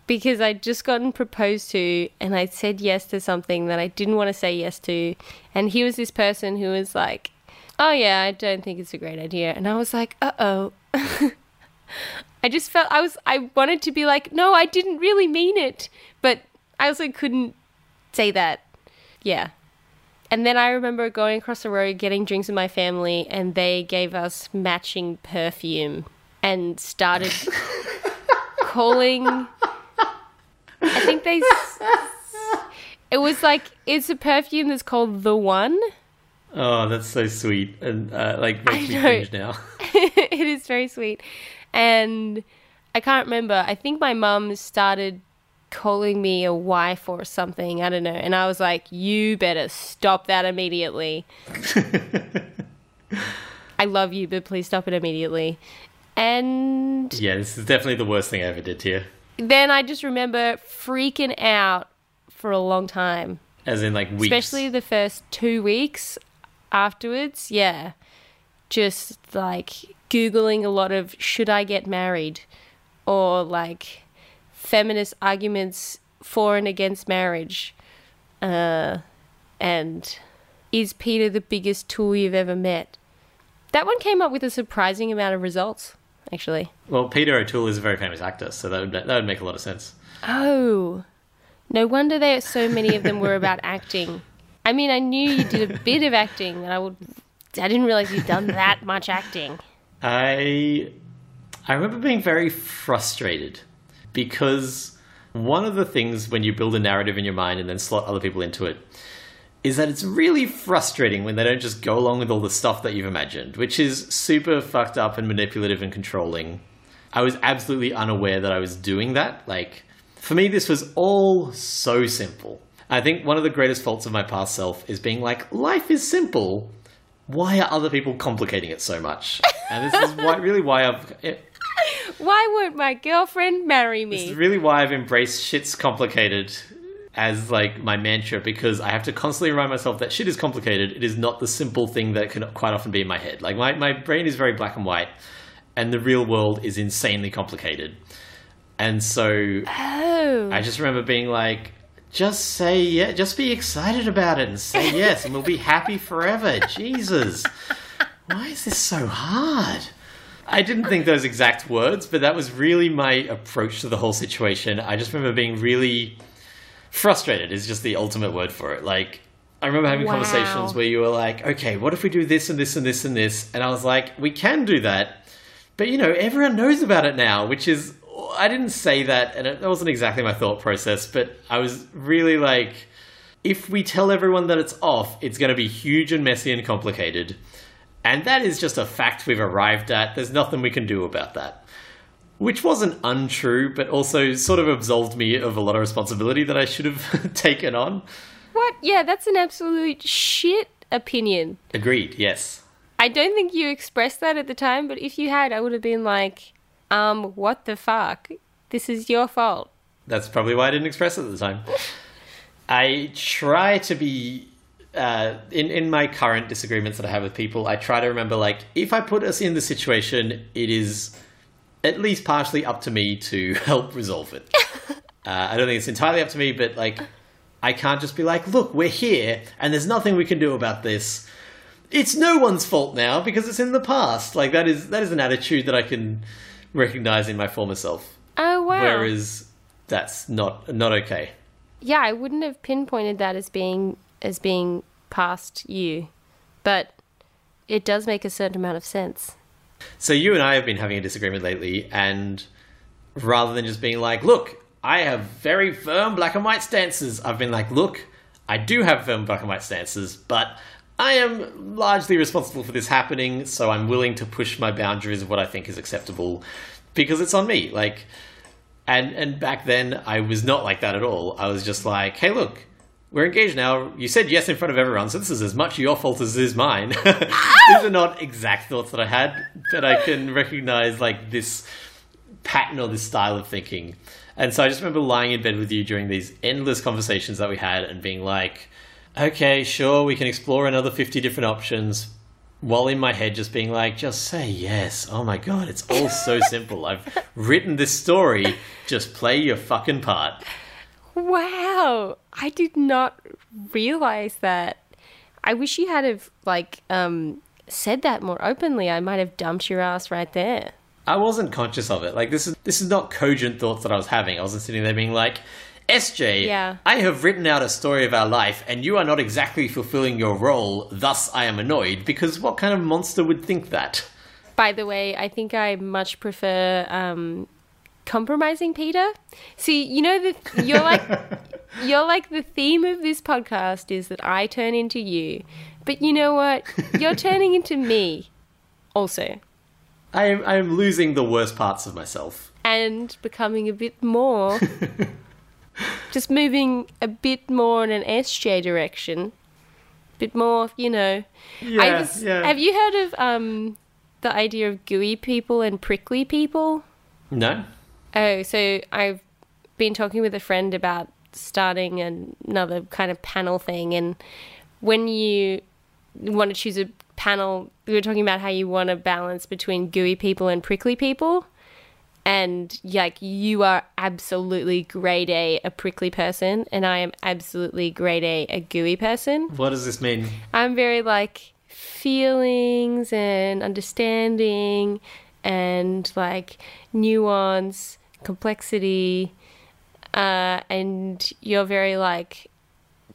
because I'd just gotten proposed to and I'd said yes to something that I didn't want to say yes to. And he was this person who was like, oh yeah, I don't think it's a great idea. And I was like, uh oh. I just felt I was I wanted to be like, no, I didn't really mean it, but I also couldn't say that. Yeah. And then I remember going across the road, getting drinks with my family, and they gave us matching perfume and started calling. I think they. s- It was like it's a perfume that's called the One. Oh, that's so sweet, and uh, like makes me cringe now. it is very sweet. And I can't remember. I think my mum started calling me a wife or something. I don't know. And I was like, you better stop that immediately. I love you, but please stop it immediately. And yeah, this is definitely the worst thing I ever did to you. then I just remember freaking out for a long time. As in, like weeks. especially the first two weeks afterwards yeah just like googling a lot of should i get married or like feminist arguments for and against marriage uh, and is peter the biggest tool you've ever met that one came up with a surprising amount of results actually Well, Peter O'Toole is a very famous actor, so that would that would make a lot of sense. Oh, no wonder there so many of them were about acting. I mean, I knew you did a bit of acting, and I would. I didn't realize you'd done that much acting. I I remember being very frustrated because one of the things when you build a narrative in your mind and then slot other people into it is that it's really frustrating when they don't just go along with all the stuff that you've imagined, which is super fucked up and manipulative and controlling. I was absolutely unaware that I was doing that. Like, for me, this was all so simple. I think one of the greatest faults of my past self is being like, life is simple. Why are other people complicating it so much? And this is why, really why I've Why won't my girlfriend marry me? this is really why I've embraced shit's complicated as like my mantra because I have to constantly remind myself that shit is complicated. It is not the simple thing that can quite often be in my head. Like my, my brain is very black and white and the real world is insanely complicated. And so Oh, I just remember being like, just say yeah, just be excited about it and say yes, and we'll be happy forever. Jesus, why is this so hard? I didn't think those exact words, but that was really my approach to the whole situation. I just remember being really frustrated, is just the ultimate word for it. Like, I remember having Wow. conversations where you were like, okay, what if we do this and this and this and this? And I was like, we can do that, but you know, everyone knows about it now, which is, I didn't say that, and it, that wasn't exactly my thought process, but I was really like, if we tell everyone that it's off, it's going to be huge and messy and complicated. And that is just a fact we've arrived at. There's nothing we can do about that. Which wasn't untrue, but also sort of absolved me of a lot of responsibility that I should have taken on. what? Yeah, that's an absolute shit opinion. Agreed, yes. I don't think you expressed that at the time, but if you had, I would have been like, um, what the fuck? This is your fault. That's probably why I didn't express it at the time. I try to be uh, in in my current disagreements that I have with people. I try to remember like if I put us in the situation, it is at least partially up to me to help resolve it. uh, I don't think it's entirely up to me, but like I can't just be like, look, we're here, and there's nothing we can do about this. It's no one's fault now because it's in the past. Like that is that is an attitude that I can recognize in my former self. Oh wow. Whereas that's not not okay. yeah, I wouldn't have pinpointed that as being as being past you, but it does make a certain amount of sense. So you and I have been having a disagreement lately, and rather than just being like, "Look, I have very firm black and white stances," I've been like, "Look, I do have firm black and white stances, but I am largely responsible for this happening, so I'm willing to push my boundaries of what I think is acceptable because it's on me." Like, and and back then I was not like that at all. I was just like, "Hey, look." We're engaged now. You said yes in front of everyone, so this is as much your fault as it is mine. These are not exact thoughts that I had, but I can recognize like this pattern or this style of thinking. And so I just remember lying in bed with you during these endless conversations that we had and being like, okay, sure, we can explore another 50 different options. While in my head, just being like, just say yes. Oh my god, it's all so simple. I've written this story. Just play your fucking part. Wow, I did not realize that. I wish you had have like um said that more openly, I might have dumped your ass right there. I wasn't conscious of it. Like this is this is not cogent thoughts that I was having. I wasn't sitting there being like, SJ, Yeah. I have written out a story of our life, and you are not exactly fulfilling your role. Thus, I am annoyed because what kind of monster would think that? By the way, I think I much prefer um, compromising Peter. See, you know the you're like you're like the theme of this podcast is that I turn into you, but you know what? You're turning into me, also, I am I am losing the worst parts of myself. and becoming a bit more, just moving a bit more in an SJ direction, bit more, you know. I was- Have you heard of um, the idea of gooey people and prickly people? No. Oh, so I've been talking with a friend about starting another kind of panel thing, and when you want to choose a panel, we were talking about how you want to balance between gooey people and prickly people, and like you are absolutely grade A a prickly person, and I am absolutely grade A a gooey person. What does this mean? I'm very like feelings and understanding and like nuance, complexity, uh, and you're very like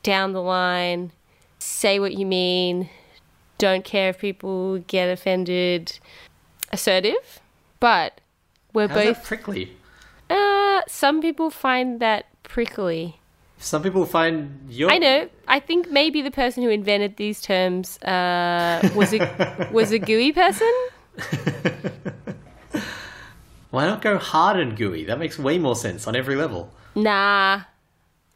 down the line, say what you mean, don't care if people get offended, assertive, but we're How's both. that prickly? uh, some people find that prickly. Some people find your. I know. I think maybe the person who invented these terms uh, was a was a gooey person. Why not go hard and gooey? That makes way more sense on every level. Nah,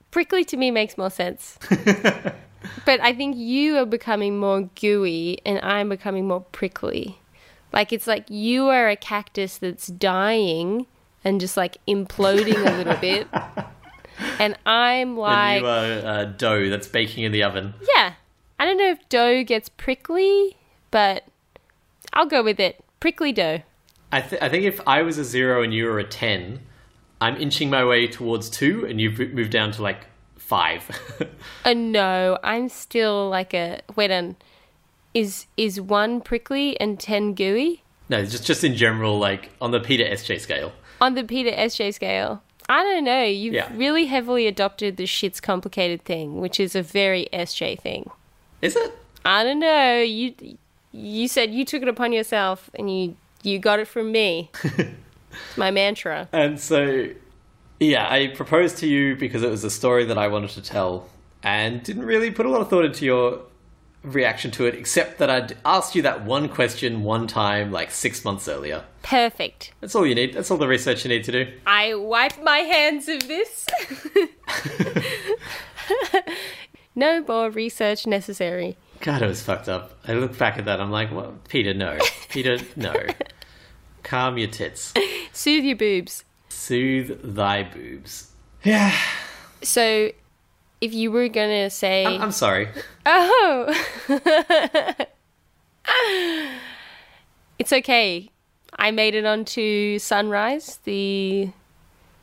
prickly to me makes more sense. but I think you are becoming more gooey, and I'm becoming more prickly. Like it's like you are a cactus that's dying and just like imploding a little bit, and I'm And like, you are uh, dough that's baking in the oven. yeah. I don't know if dough gets prickly, but I'll go with it. Prickly dough. I, th- I think if I was a zero and you were a ten, I'm inching my way towards two, and you've moved down to like five. Uh, no, I'm still like a wait on. Is is one prickly and ten gooey no, just just in general, like on the Peter SJ scale. on the Peter SJ scale? I don't know. You've Yeah. really heavily adopted the shit's complicated thing, which is a very SJ thing. Is it? I don't know. You you said you took it upon yourself, and you you got it from me. it's my mantra. And so, yeah, I proposed to you because it was a story that I wanted to tell, and didn't really put a lot of thought into your reaction to it, except that I'd asked you that one question one time, like six months earlier. Perfect. That's all you need. That's all the research you need to do. I wipe my hands of this. no more research necessary. God, it was fucked up. I look back at that, I'm like, well, Peter, no. Peter, no. Calm your tits. Soothe your boobs. Soothe thy boobs. Yeah. So, if you were gonna say, I'm, I'm sorry. oh, it's okay. I made it onto Sunrise, the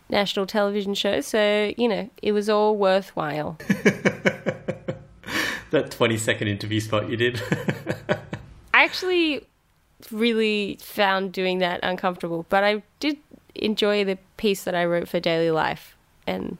national television show, so you know it was all worthwhile. That 20 second interview spot you did. I actually really found doing that uncomfortable, but I did enjoy the piece that I wrote for Daily Life, and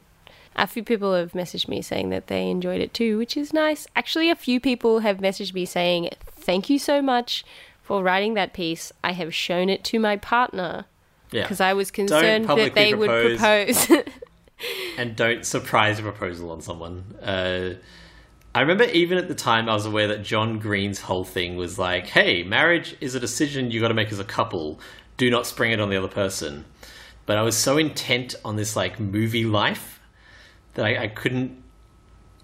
a few people have messaged me saying that they enjoyed it too, which is nice. Actually, a few people have messaged me saying, Thank you so much for writing that piece. I have shown it to my partner yeah. because I was concerned that they would propose. propose. and don't surprise a proposal on someone. Uh, I remember even at the time I was aware that John Green's whole thing was like, hey, marriage is a decision you got to make as a couple. Do not spring it on the other person. But I was so intent on this like movie life that I, I couldn't.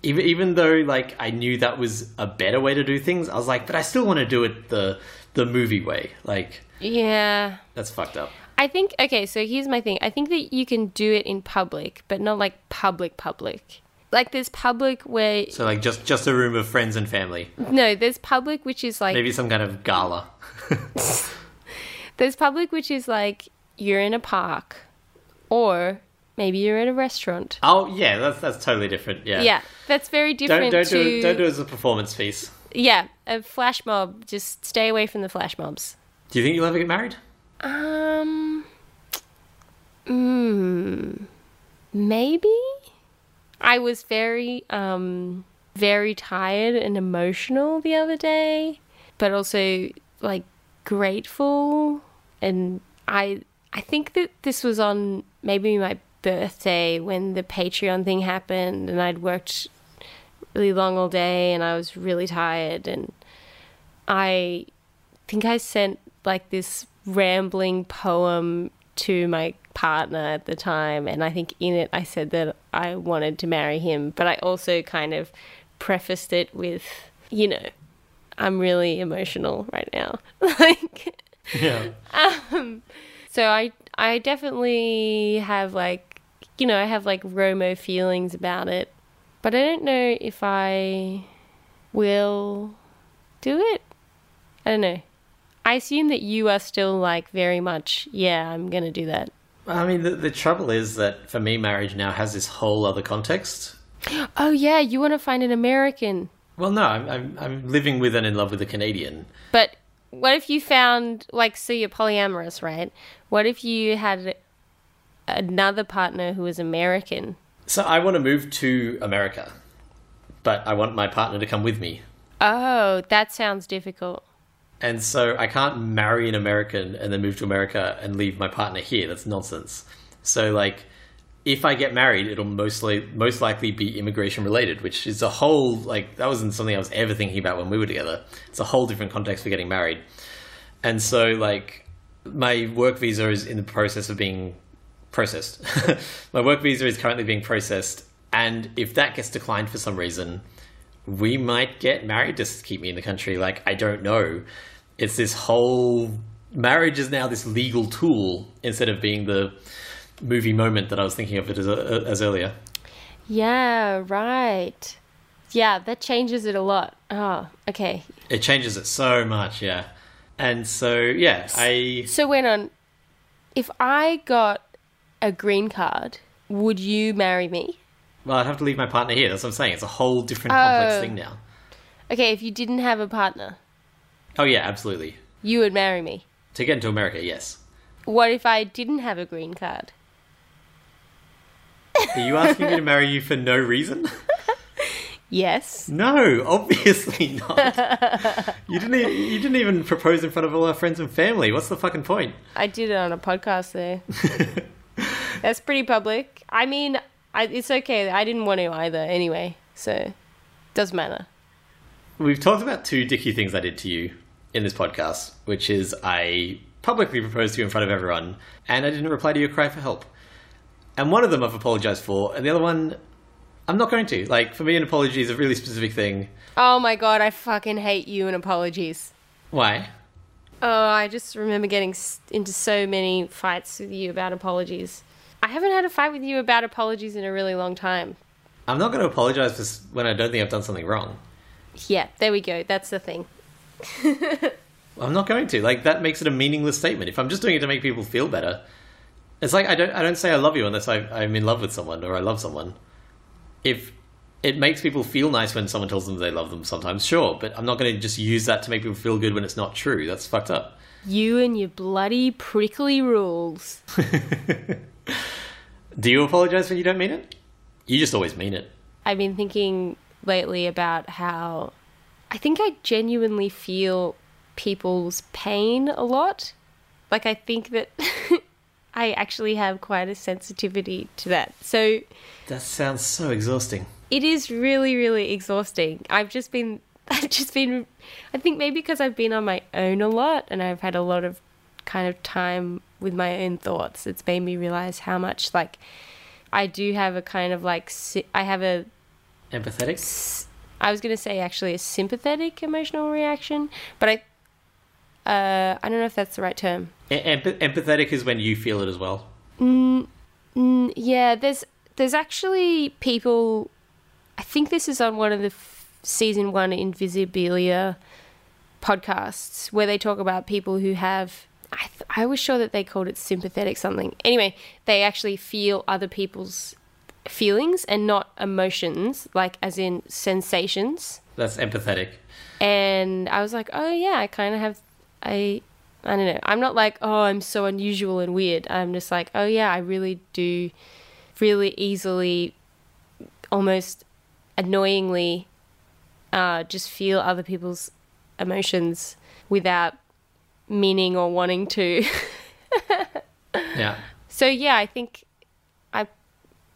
Even even though like I knew that was a better way to do things, I was like, but I still want to do it the the movie way. Like yeah. that's fucked up. I think, okay, so here's my thing. I think that you can do it in public, but not like public, public. Like there's public where, So like just just a room of friends and family, no, there's public which is like, maybe some kind of gala. there's public which is like you're in a park or maybe you're at a restaurant. Oh yeah, that's that's totally different. Yeah. Yeah, that's very Don't different don't to. do it, don't do it as a performance piece. yeah, a flash mob. Just stay away from the flash mobs. Do you think you'll ever get married? Um, mm, maybe. I was very, um, very tired and emotional the other day, but also like grateful. And I, I think that this was on maybe my birthday when the Patreon thing happened, and I'd worked really long all day, and I was really tired, and I think I sent like this rambling poem to my partner at the time and I think in it I said that I wanted to marry him but I also kind of prefaced it with you know I'm really emotional right now like Yeah. um so I I definitely have like you know I have like Romo feelings about it but I don't know if I will do it I don't know I assume that you are still like very much, yeah, I'm going to do that. I mean, the, the trouble is that for me, marriage now has this whole other context. Oh, yeah, you want to find an American. Well, no, I'm, I'm, I'm living with and in love with a Canadian. But what if you found, like, so you're polyamorous, right? What if you had another partner who was American? So I want to move to America, but I want my partner to come with me. Oh, that sounds difficult. And so I can't marry an American and then move to America and leave my partner here. That's nonsense. So like if I get married, it'll mostly most likely be immigration related, which is a whole like that wasn't something I was ever thinking about when we were together. It's a whole different context for getting married. And so like my work visa is in the process of being processed. my work visa is currently being processed and if that gets declined for some reason, we might get married to keep me in the country. Like I don't know it's this whole marriage is now this legal tool instead of being the movie moment that I was thinking of it as, uh, as earlier. Yeah, right. Yeah, that changes it a lot. Oh, okay. It changes it so much, yeah. And so, yeah, I. So, wait on. If I got a green card, would you marry me? Well, I'd have to leave my partner here. That's what I'm saying. It's a whole different complex Oh. thing now. Okay, if you didn't have a partner, Oh, yeah, absolutely. you would marry me. To get into America, yes. What if I didn't have a green card? Are you asking me to marry you for no reason? Yes. No, obviously not. you didn't. e- You didn't even propose in front of all our friends and family. What's the fucking point? I did it on a podcast there. That's pretty public. I mean, I, it's okay. I didn't want to either anyway, so doesn't matter. We've talked about two dicky things I did to you in this podcast, which is I publicly proposed to you in front of everyone, and I didn't reply to your cry for help. And one of them I've apologized for, and the other one I'm not going to. Like, for me, an apology is a really specific thing. Oh my god, I fucking hate you and apologies. Why? Oh, I just remember getting into so many fights with you about apologies. I haven't had a fight with you about apologies in a really long time. I'm not going to apologize for when I don't think I've done something wrong. Yeah, there we go. That's the thing. I'm not going to. Like, that makes it a meaningless statement. If I'm just doing it to make people feel better, it's like I don't. I don't say I love you unless I, I'm in love with someone or I love someone. If it makes people feel nice when someone tells them they love them, sometimes sure, but I'm not going to just use that to make people feel good when it's not true. That's fucked up. You and your bloody prickly rules. Do you apologize when you don't mean it? You just always mean it. I've been thinking lately about how I think I genuinely feel people's pain a lot. Like, I think that I actually have quite a sensitivity to that. So That sounds so exhausting. it is really, really exhausting. I've just been, I've just been, I think maybe because I've been on my own a lot and I've had a lot of kind of time with my own thoughts, it's made me realize how much, like, I do have a kind of like, I have a Empathetic? I was going to say actually a sympathetic emotional reaction, but I uh, I don't know if that's the right term. Empath- empathetic is when you feel it as well. Mm, yeah, there's there's actually people. I think this is on one of the f- season one Invisibilia podcasts where they talk about people who have. I, th- I was sure that they called it sympathetic something. Anyway, they actually feel other people's feelings and not emotions, like as in sensations. That's empathetic. And I was like, oh yeah, I kind of have, I, I don't know. I'm not like, oh, I'm so unusual and weird. I'm just like, oh yeah, I really do, really easily, almost annoyingly, uh, just feel other people's emotions without meaning or wanting to. Yeah. So yeah, I think I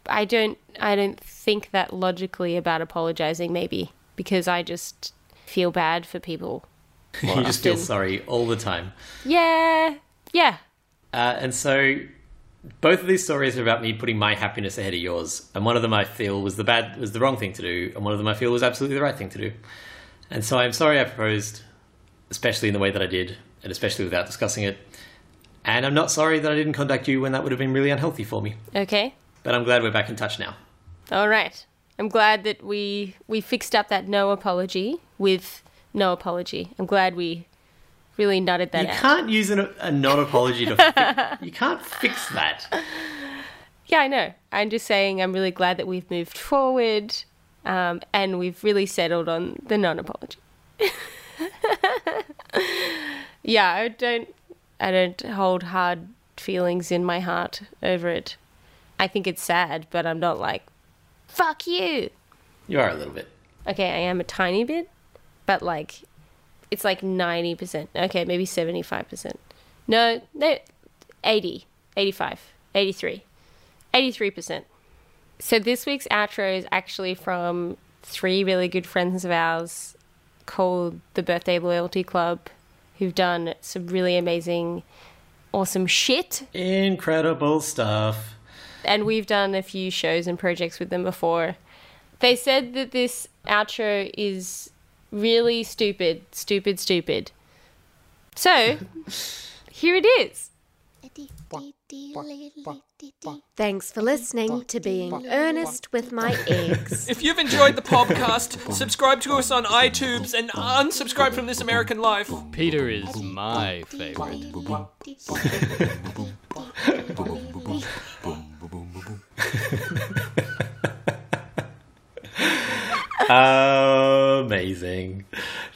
I don't I don't think that logically about apologizing maybe because I just feel bad for people. you just feel sorry all the time. Yeah. Yeah. Uh, and so both of these stories are about me putting my happiness ahead of yours. And one of them I feel was the bad was the wrong thing to do, and one of them I feel was absolutely the right thing to do. And so I'm sorry I proposed, especially in the way that I did, and especially without discussing it. And I'm not sorry that I didn't contact you when that would have been really unhealthy for me. Okay. But I'm glad we're back in touch now. All right. I'm glad that we we fixed up that no apology with no apology. I'm glad we really nutted that You out. can't use an, a non-apology to. Fi- you can't fix that. Yeah, I know. I'm just saying I'm really glad that we've moved forward um, and we've really settled on the non apology. yeah, I don't I don't hold hard feelings in my heart over it. I think it's sad, but I'm not like fuck you. You are a little bit. Okay, I am a tiny bit, but like it's like 90%. Okay, maybe 75%. No, no 80, 85, 83. 83%. So this week's outro is actually from three really good friends of ours called the Birthday Loyalty Club who've done some really amazing awesome shit Incredible stuff. and we've done a few shows and projects with them before. They said that this outro is really stupid, stupid, stupid. So, here it is. Thanks for listening to Being Earnest with My Eggs. If you've enjoyed the podcast, subscribe to us on iTunes and unsubscribe from This American Life. Peter is my favorite. Amazing.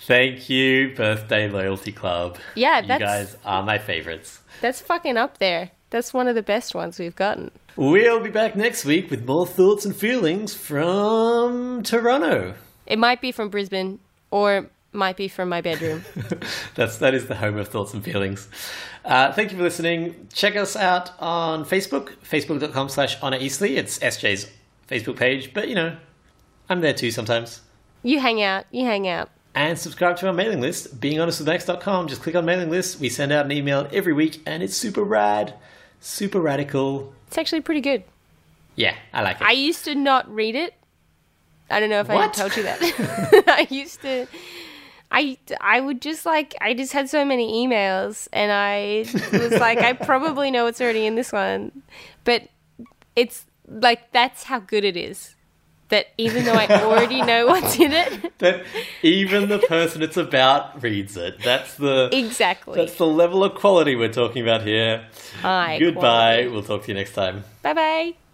Thank you, Birthday Loyalty Club. Yeah, you that's- guys are my favorites. That's fucking up there. That's one of the best ones we've gotten. We'll be back next week with more thoughts and feelings from Toronto. It might be from Brisbane or it might be from my bedroom. That's that is the home of thoughts and feelings. Uh, thank you for listening. Check us out on Facebook, facebook.com slash Honor Eastly. It's SJ's Facebook page, but you know, I'm there too sometimes. you hang out, you hang out. And subscribe to our mailing list, beinghonestwithmyex.com. Just click on mailing list. We send out an email every week, and it's super rad, super radical. It's actually pretty good. Yeah, I like it. I used to not read it. I don't know if I What? told you that. I used to. I I would just like I just had so many emails and I was like I probably know what's already in this one, but it's like that's how good it is. That even though I already know what's in it, that even the person it's about reads it. That's the exactly. that's the level of quality we're talking about here. High Goodbye. quality. We'll talk to you next time. Bye bye.